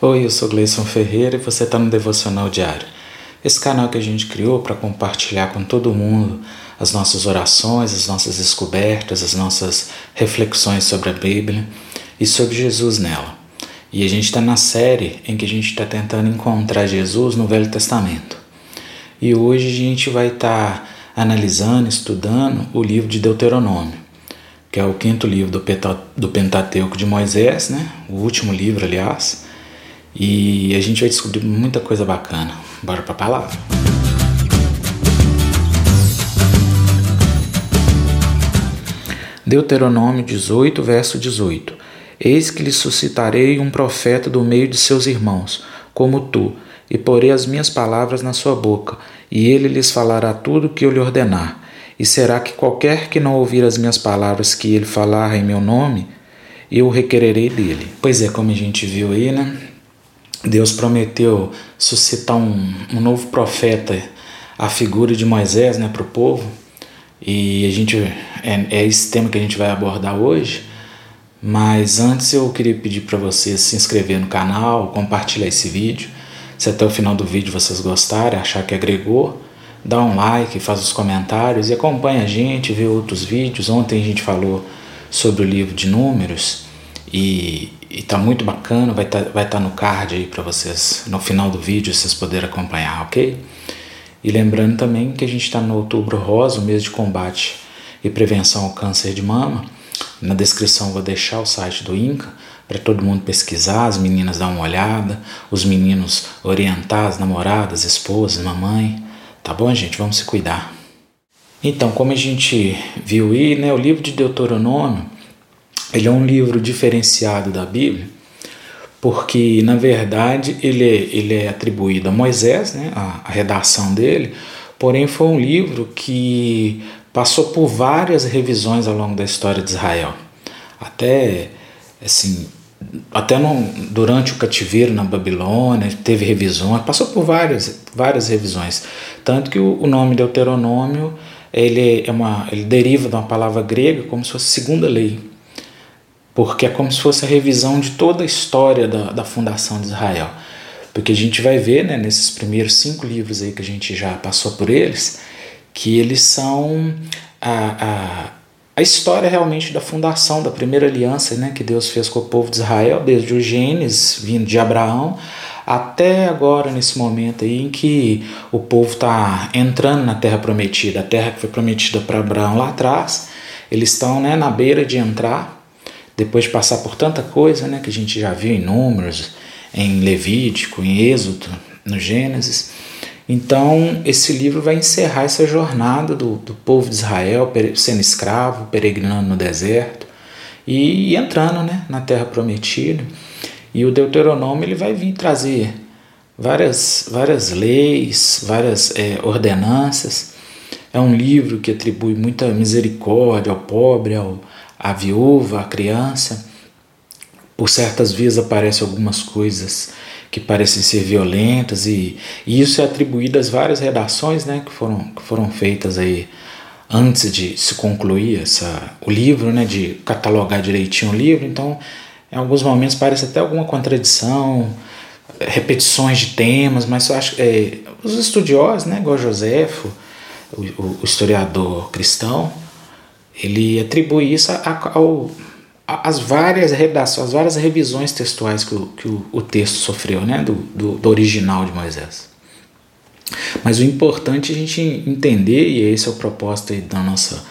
Oi, eu sou Gleison Ferreira e você está no Devocional Diário. Esse canal que a gente criou para compartilhar com todo mundo as nossas orações, as nossas descobertas, as nossas reflexões sobre a Bíblia e sobre Jesus nela. E a gente está na série em que a gente está tentando encontrar Jesus no Velho Testamento. E hoje a gente vai estar tá analisando, estudando o livro de Deuteronômio, que é o quinto livro do Pentateuco de Moisés, né? o último livro, aliás e a gente vai descobrir muita coisa bacana. Bora para a palavra. Deuteronômio 18, verso 18. Eis que lhe suscitarei um profeta do meio de seus irmãos, como tu, e porei as minhas palavras na sua boca, e ele lhes falará tudo o que eu lhe ordenar. E será que qualquer que não ouvir as minhas palavras que ele falar em meu nome, eu requererei dele. Pois é, como a gente viu aí, né? Deus prometeu suscitar um, um novo profeta, a figura de Moisés, né, para o povo. E a gente é, é esse tema que a gente vai abordar hoje. Mas antes eu queria pedir para vocês se inscrever no canal, compartilhar esse vídeo. Se até o final do vídeo vocês gostarem, achar que agregou, dá um like, faz os comentários e acompanha a gente, vê outros vídeos. Ontem a gente falou sobre o livro de números e, e tá muito bacana, vai estar tá, vai tá no card aí para vocês, no final do vídeo, vocês poderem acompanhar, ok? E lembrando também que a gente está no Outubro Rosa, o mês de combate e prevenção ao câncer de mama. Na descrição vou deixar o site do INCA para todo mundo pesquisar, as meninas dar uma olhada, os meninos orientar as namoradas, esposas, mamãe. Tá bom, gente? Vamos se cuidar. Então, como a gente viu aí, né, o livro de Deuteronômio ele é um livro diferenciado da Bíblia, porque na verdade ele é, ele é atribuído a Moisés, né, a, a redação dele, porém foi um livro que passou por várias revisões ao longo da história de Israel. Até assim, até no, durante o cativeiro na Babilônia, teve revisões, passou por várias, várias revisões. Tanto que o, o nome Deuteronômio ele, é uma, ele deriva de uma palavra grega como se fosse segunda lei porque é como se fosse a revisão de toda a história da, da fundação de Israel. Porque a gente vai ver né, nesses primeiros cinco livros aí que a gente já passou por eles, que eles são a, a, a história realmente da fundação, da primeira aliança né, que Deus fez com o povo de Israel, desde o Gênesis, vindo de Abraão, até agora, nesse momento aí em que o povo está entrando na terra prometida, a terra que foi prometida para Abraão lá atrás, eles estão né, na beira de entrar depois de passar por tanta coisa né, que a gente já viu em Números, em Levítico, em Êxodo, no Gênesis. Então, esse livro vai encerrar essa jornada do, do povo de Israel sendo escravo, peregrinando no deserto e, e entrando né, na terra prometida. E o Deuteronômio ele vai vir trazer várias, várias leis, várias é, ordenanças. É um livro que atribui muita misericórdia ao pobre, ao, a viúva, a criança. Por certas vezes aparecem algumas coisas que parecem ser violentas e, e isso é atribuído às várias redações né, que, foram, que foram feitas aí antes de se concluir essa, o livro, né, de catalogar direitinho o livro. Então, em alguns momentos parece até alguma contradição, repetições de temas, mas eu acho que é, os estudiosos, né, igual Joséfo, o, o historiador cristão, ele atribui isso às várias redações, às várias revisões textuais que o, que o, o texto sofreu, né, do, do, do, original de Moisés. Mas o importante é a gente entender, e esse é o propósito da nossa,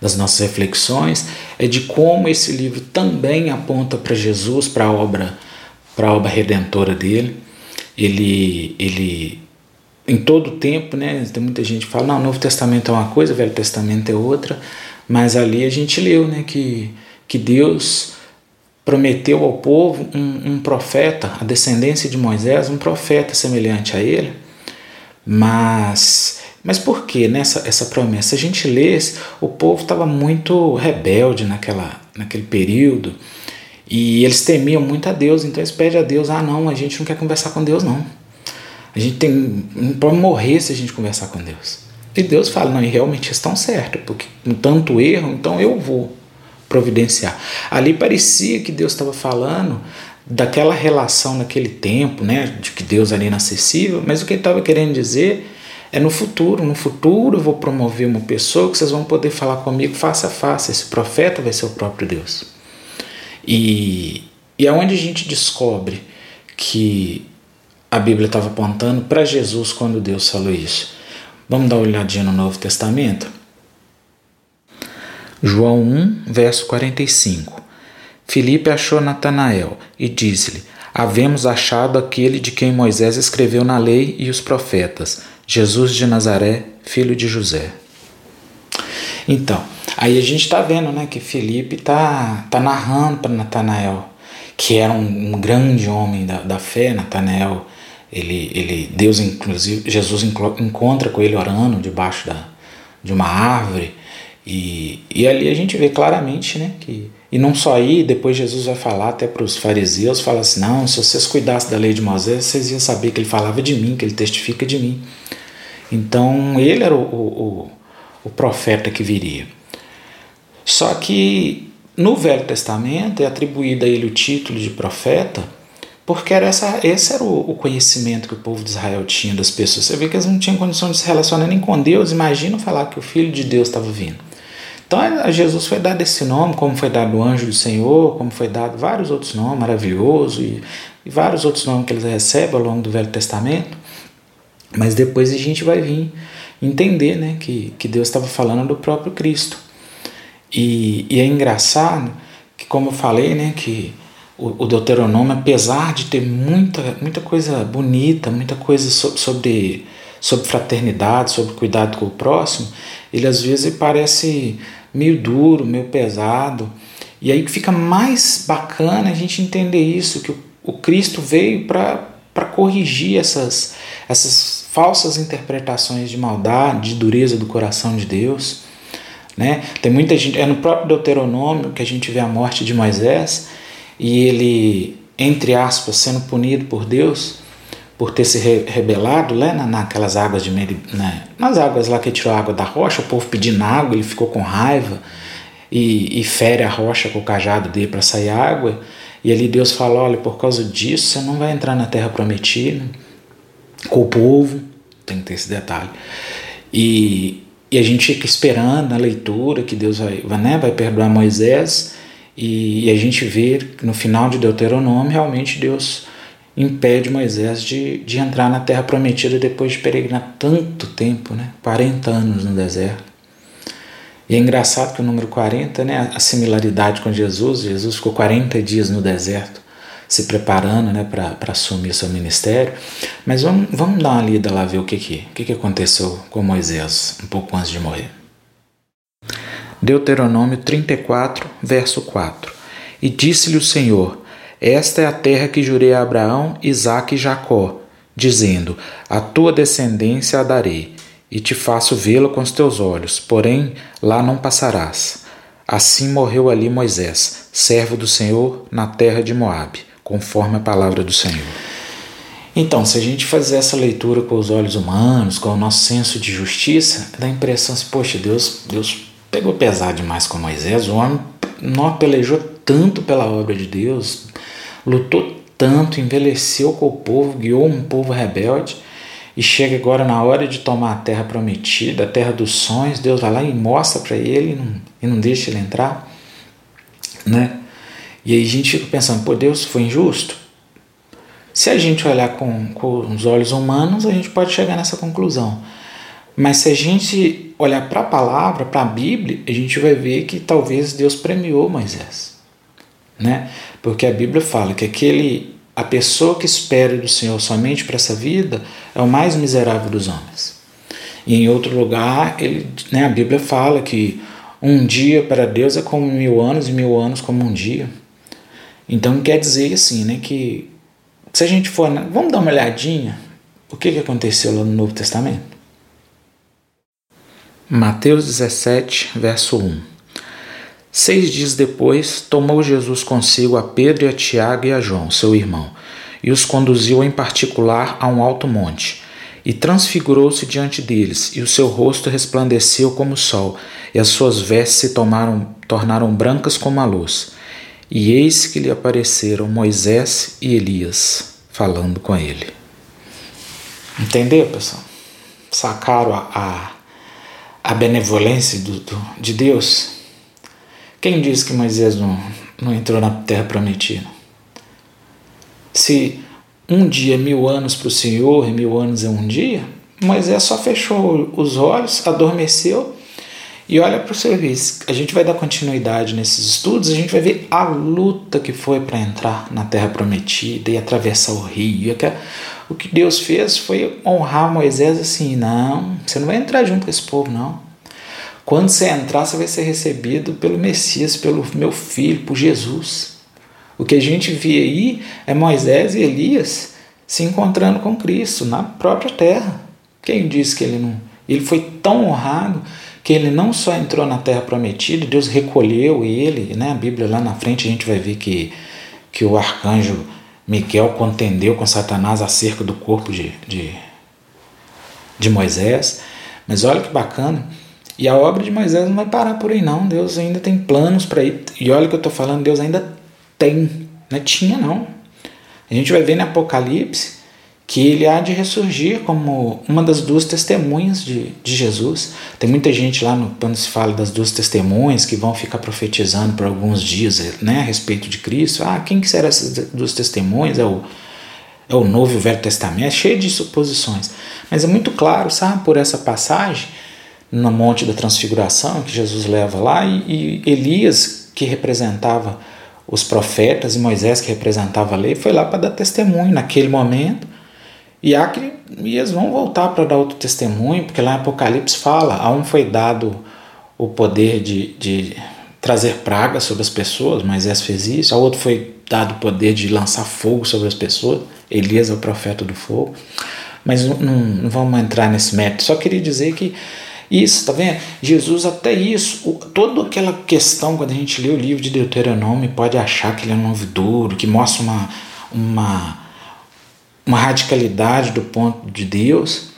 das nossas reflexões, é de como esse livro também aponta para Jesus, para a obra, para a obra redentora dele. Ele, ele em todo o tempo, né, tem muita gente que fala, não, o Novo Testamento é uma coisa, o Velho Testamento é outra, mas ali a gente leu né, que, que Deus prometeu ao povo um, um, profeta, a descendência de Moisés, um profeta semelhante a ele. Mas, mas por que nessa né, essa promessa? Se a gente lê, o povo estava muito rebelde naquela, naquele período e eles temiam muito a Deus, então eles pedem a Deus: ah, não, a gente não quer conversar com Deus, não. A gente tem, pode morrer se a gente conversar com Deus. E Deus fala: não, e realmente estão certos, porque com tanto erro, então eu vou providenciar. Ali parecia que Deus estava falando daquela relação naquele tempo, né, de que Deus era inacessível, mas o que ele estava querendo dizer é no futuro. No futuro eu vou promover uma pessoa que vocês vão poder falar comigo face a face. Esse profeta vai ser o próprio Deus. E, e é onde a gente descobre que a Bíblia estava apontando para Jesus quando Deus falou isso. Vamos dar uma olhadinha no Novo Testamento? João 1, verso 45. Filipe achou Natanael e disse-lhe: Havemos achado aquele de quem Moisés escreveu na lei e os profetas, Jesus de Nazaré, filho de José. Então, aí a gente está vendo né, que Filipe está tá narrando para Natanael, que era um, um grande homem da, da fé, Natanael. Ele, ele, Deus, inclusive, Jesus encontra com ele orando debaixo da, de uma árvore. E, e ali a gente vê claramente né, que e não só aí, depois Jesus vai falar até para os fariseus, fala assim, não, se vocês cuidassem da lei de Moisés, vocês iam saber que ele falava de mim, que ele testifica de mim. Então ele era o, o, o profeta que viria. Só que no Velho Testamento é atribuído a ele o título de profeta, porque era essa, esse era o, o, conhecimento que o povo de Israel tinha das pessoas. Você vê que eles não tinham condição de se relacionar nem com Deus. Imagina falar que o Filho de Deus estava vindo. Então a Jesus foi dado esse nome, como foi dado o anjo do Senhor, como foi dado vários outros nomes, maravilhoso, e, e vários outros nomes que eles recebem ao longo do Velho Testamento. Mas depois a gente vai vir entender né, que, que Deus estava falando do próprio Cristo. E, e, é engraçado que, como eu falei, né, que o, Deuteronômio, apesar de ter muita, muita coisa bonita, muita coisa so, sobre sobre fraternidade, sobre cuidado com o próximo, ele às vezes parece meio duro, meio pesado. E aí fica mais bacana a gente entender isso, que o, o Cristo veio para corrigir essas, essas falsas interpretações de maldade, de dureza do coração de Deus. Né? Tem muita gente, é no próprio Deuteronômio que a gente vê a morte de Moisés e ele, entre aspas, sendo punido por Deus, por ter se rebelado né, naquelas águas de Meri, né, nas águas lá que tirou a água da rocha, o povo pedindo água, ele ficou com raiva e, e fere a rocha com o cajado dele para sair água. E ali Deus fala: olha, por causa disso você não vai entrar na terra prometida com o povo, tem que ter esse detalhe. E, e a gente fica esperando na leitura que Deus vai, vai, né, vai perdoar Moisés, e, e a gente vê no final de Deuteronômio realmente Deus impede Moisés de, de entrar na terra prometida depois de peregrinar tanto tempo, né? 40 anos no deserto. E é engraçado que o número 40, né, a similaridade com Jesus, Jesus ficou 40 dias no deserto se preparando né, para assumir seu ministério. Mas vamos, vamos dar uma lida lá ver o que, que, o que, que aconteceu com Moisés um pouco antes de morrer. Deuteronômio 34, verso 4. E disse-lhe o Senhor: esta é a terra que jurei a Abraão, Isaque e Jacó, dizendo: A tua descendência a darei, e te faço vê-la com os teus olhos, porém lá não passarás. Assim morreu ali Moisés, servo do Senhor, na terra de Moabe, conforme a palavra do Senhor. Então, se a gente fazer essa leitura com os olhos humanos, com o nosso senso de justiça, dá a impressão assim, poxa, Deus, Deus pegou pesado demais com Moisés, o homem não pelejou tanto pela obra de Deus, lutou tanto, envelheceu com o povo, guiou um povo rebelde e chega agora na hora de tomar a terra prometida, a terra dos sonhos, Deus vai lá e mostra para ele e não, e não deixa ele entrar, né? E aí a gente fica pensando, pô, Deus foi injusto? Se a gente olhar com, com os olhos humanos, a gente pode chegar nessa conclusão. Mas se a gente olhar para a palavra, para a Bíblia, a gente vai ver que talvez Deus premiou Moisés, né? Porque a Bíblia fala que aquele a pessoa que espera do Senhor somente para essa vida é o mais miserável dos homens. E em outro lugar, ele, né, a Bíblia fala que um dia para Deus é como mil anos e mil anos como um dia. Então quer dizer assim, né, que se a gente for, vamos dar uma olhadinha, o que, que aconteceu lá no Novo Testamento? Mateus 17, verso 1. Seis dias depois, tomou Jesus consigo a Pedro e a Tiago e a João, seu irmão, e os conduziu em particular a um alto monte. E transfigurou-se diante deles, e o seu rosto resplandeceu como o sol, e as suas vestes se tomaram, tornaram brancas como a luz. E eis que lhe apareceram Moisés e Elias falando com ele. Entendeu, pessoal? Sacaram a, a, a benevolência do, do, de Deus? Quem disse que Moisés não, não entrou na terra prometida? Se um dia é mil anos para o Senhor e mil anos é um dia, Moisés só fechou os olhos, adormeceu e olha para o serviço. A gente vai dar continuidade nesses estudos, a gente vai ver a luta que foi para entrar na Terra Prometida e atravessar o rio. O que Deus fez foi honrar Moisés assim: não, você não vai entrar junto com esse povo, não. Quando você entrar, você vai ser recebido pelo Messias, pelo meu filho, por Jesus. O que a gente vê aí é Moisés e Elias se encontrando com Cristo na própria terra. Quem disse que ele não. Ele foi tão honrado que ele não só entrou na terra prometida, Deus recolheu ele, né? A Bíblia lá na frente a gente vai ver que, que o arcanjo Miguel contendeu com Satanás acerca do corpo de, de, de Moisés. Mas olha que bacana. E a obra de Moisés não vai parar por aí, não. Deus ainda tem planos para ir. E olha que eu estou falando, Deus ainda tem. Não é tinha, não. A gente vai ver no Apocalipse que ele há de ressurgir como uma das duas testemunhas de, de Jesus. Tem muita gente lá no, quando se fala das duas testemunhas que vão ficar profetizando por alguns dias né, a respeito de Cristo. Ah, quem que serão essas duas testemunhas? É o, é o Novo e o Velho Testamento, é cheio de suposições. Mas é muito claro, sabe, por essa passagem no Monte da Transfiguração que Jesus leva lá e, e Elias, que representava os profetas, e Moisés, que representava a lei, foi lá para dar testemunho naquele momento e Acre, e eles vão voltar para dar outro testemunho, porque lá em Apocalipse fala: a um foi dado o poder de, de trazer praga sobre as pessoas, Moisés fez isso, a outro foi dado o poder de lançar fogo sobre as pessoas, Elias é o profeta do fogo. Mas não, não, vamos entrar nesse método, só queria dizer que isso, tá vendo? Jesus, até isso, toda aquela questão, quando a gente lê o livro de Deuteronômio, pode achar que ele é um novo duro, que mostra uma, uma uma radicalidade do ponto de Deus,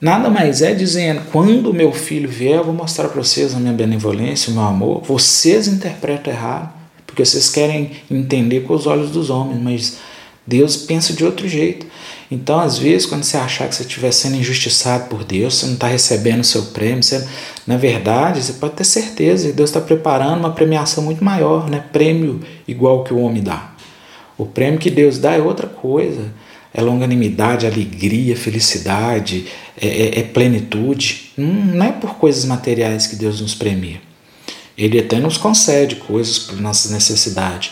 nada mais é dizendo: quando meu filho vier, eu vou mostrar para vocês a minha benevolência, o meu amor. Vocês interpretam errado, porque vocês querem entender com os olhos dos homens, mas Deus pensa de outro jeito. Então, às vezes, quando você achar que você estiver sendo injustiçado por Deus, você não está recebendo o seu prêmio, você, na verdade, você pode ter certeza que Deus está preparando uma premiação muito maior, né? prêmio igual que o homem dá. O prêmio que Deus dá é outra coisa é longanimidade, alegria, felicidade, é, é, é plenitude. Não, não é por coisas materiais que Deus nos premia. Ele até nos concede coisas por nossas necessidades,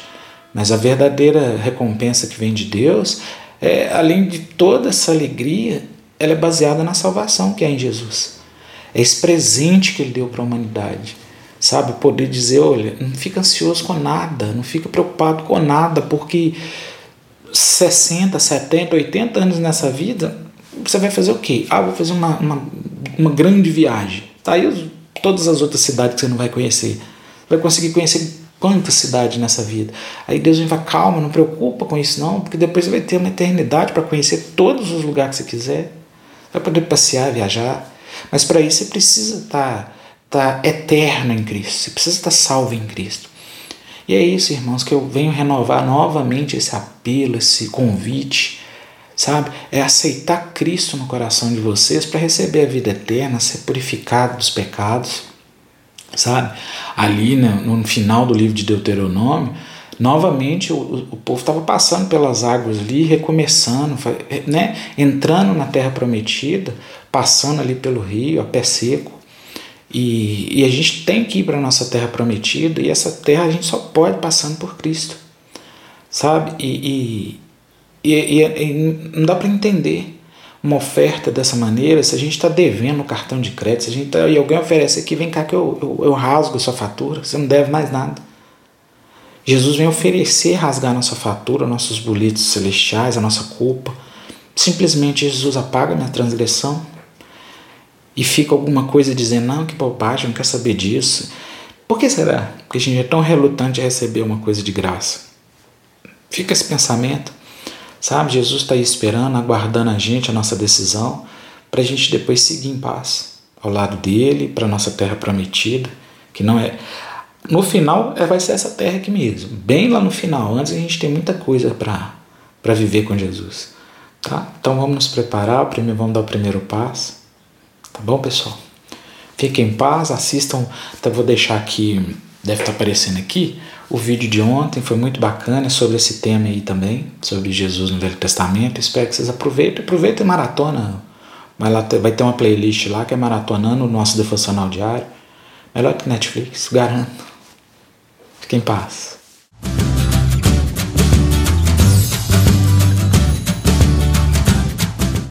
mas a verdadeira recompensa que vem de Deus, é, além de toda essa alegria, ela é baseada na salvação que é em Jesus. É esse presente que ele deu para a humanidade. Sabe, poder dizer, olha, não fica ansioso com nada, não fica preocupado com nada, porque 60, 70, 80 anos nessa vida, você vai fazer o quê? Ah, vou fazer uma, uma, uma grande viagem. Tá aí todas as outras cidades que você não vai conhecer. Vai conseguir conhecer quantas cidades nessa vida. Aí Deus vem falar, calma, não preocupa com isso não, porque depois você vai ter uma eternidade para conhecer todos os lugares que você quiser. Vai poder passear, viajar. Mas para isso você precisa estar tá, tá eterno em Cristo. Você precisa estar salvo em Cristo. E é isso, irmãos, que eu venho renovar novamente esse apelo, esse convite, sabe? É aceitar Cristo no coração de vocês para receber a vida eterna, ser purificado dos pecados, sabe? Ali no, no final do livro de Deuteronômio, novamente o, o povo estava passando pelas águas ali, recomeçando, né? entrando na terra prometida, passando ali pelo rio, a pé seco. E, e a gente tem que ir para a nossa terra prometida, e essa terra a gente só pode passando por Cristo, sabe? E, e, e, e não dá para entender uma oferta dessa maneira se a gente está devendo o cartão de crédito, se a gente tá, e alguém oferece aqui, vem cá que eu, eu, eu rasgo a sua fatura, você não deve mais nada. Jesus vem oferecer rasgar nossa fatura, nossos boletos celestiais, a nossa culpa. Simplesmente Jesus apaga minha transgressão e fica alguma coisa dizendo, não, que bobagem, não quer saber disso. Por que será? Porque a gente é tão relutante a receber uma coisa de graça. Fica esse pensamento, sabe? Jesus está aí esperando, aguardando a gente, a nossa decisão, para a gente depois seguir em paz ao lado dele, para a nossa terra prometida, que não é. no final é, vai ser essa terra aqui mesmo, bem lá no final. Antes a gente tem muita coisa para viver com Jesus. Tá? Então vamos nos preparar, primeiro, vamos dar o primeiro passo. Tá bom, pessoal? Fiquem em paz, assistam. Até vou deixar aqui, deve estar aparecendo aqui, o vídeo de ontem. Foi muito bacana sobre esse tema aí também, sobre Jesus no Velho Testamento. Espero que vocês aproveitem. Aproveitem maratona. Vai ter uma playlist lá que é maratonando o nosso devocional diário. Melhor que Netflix, garanto. Fiquem em paz.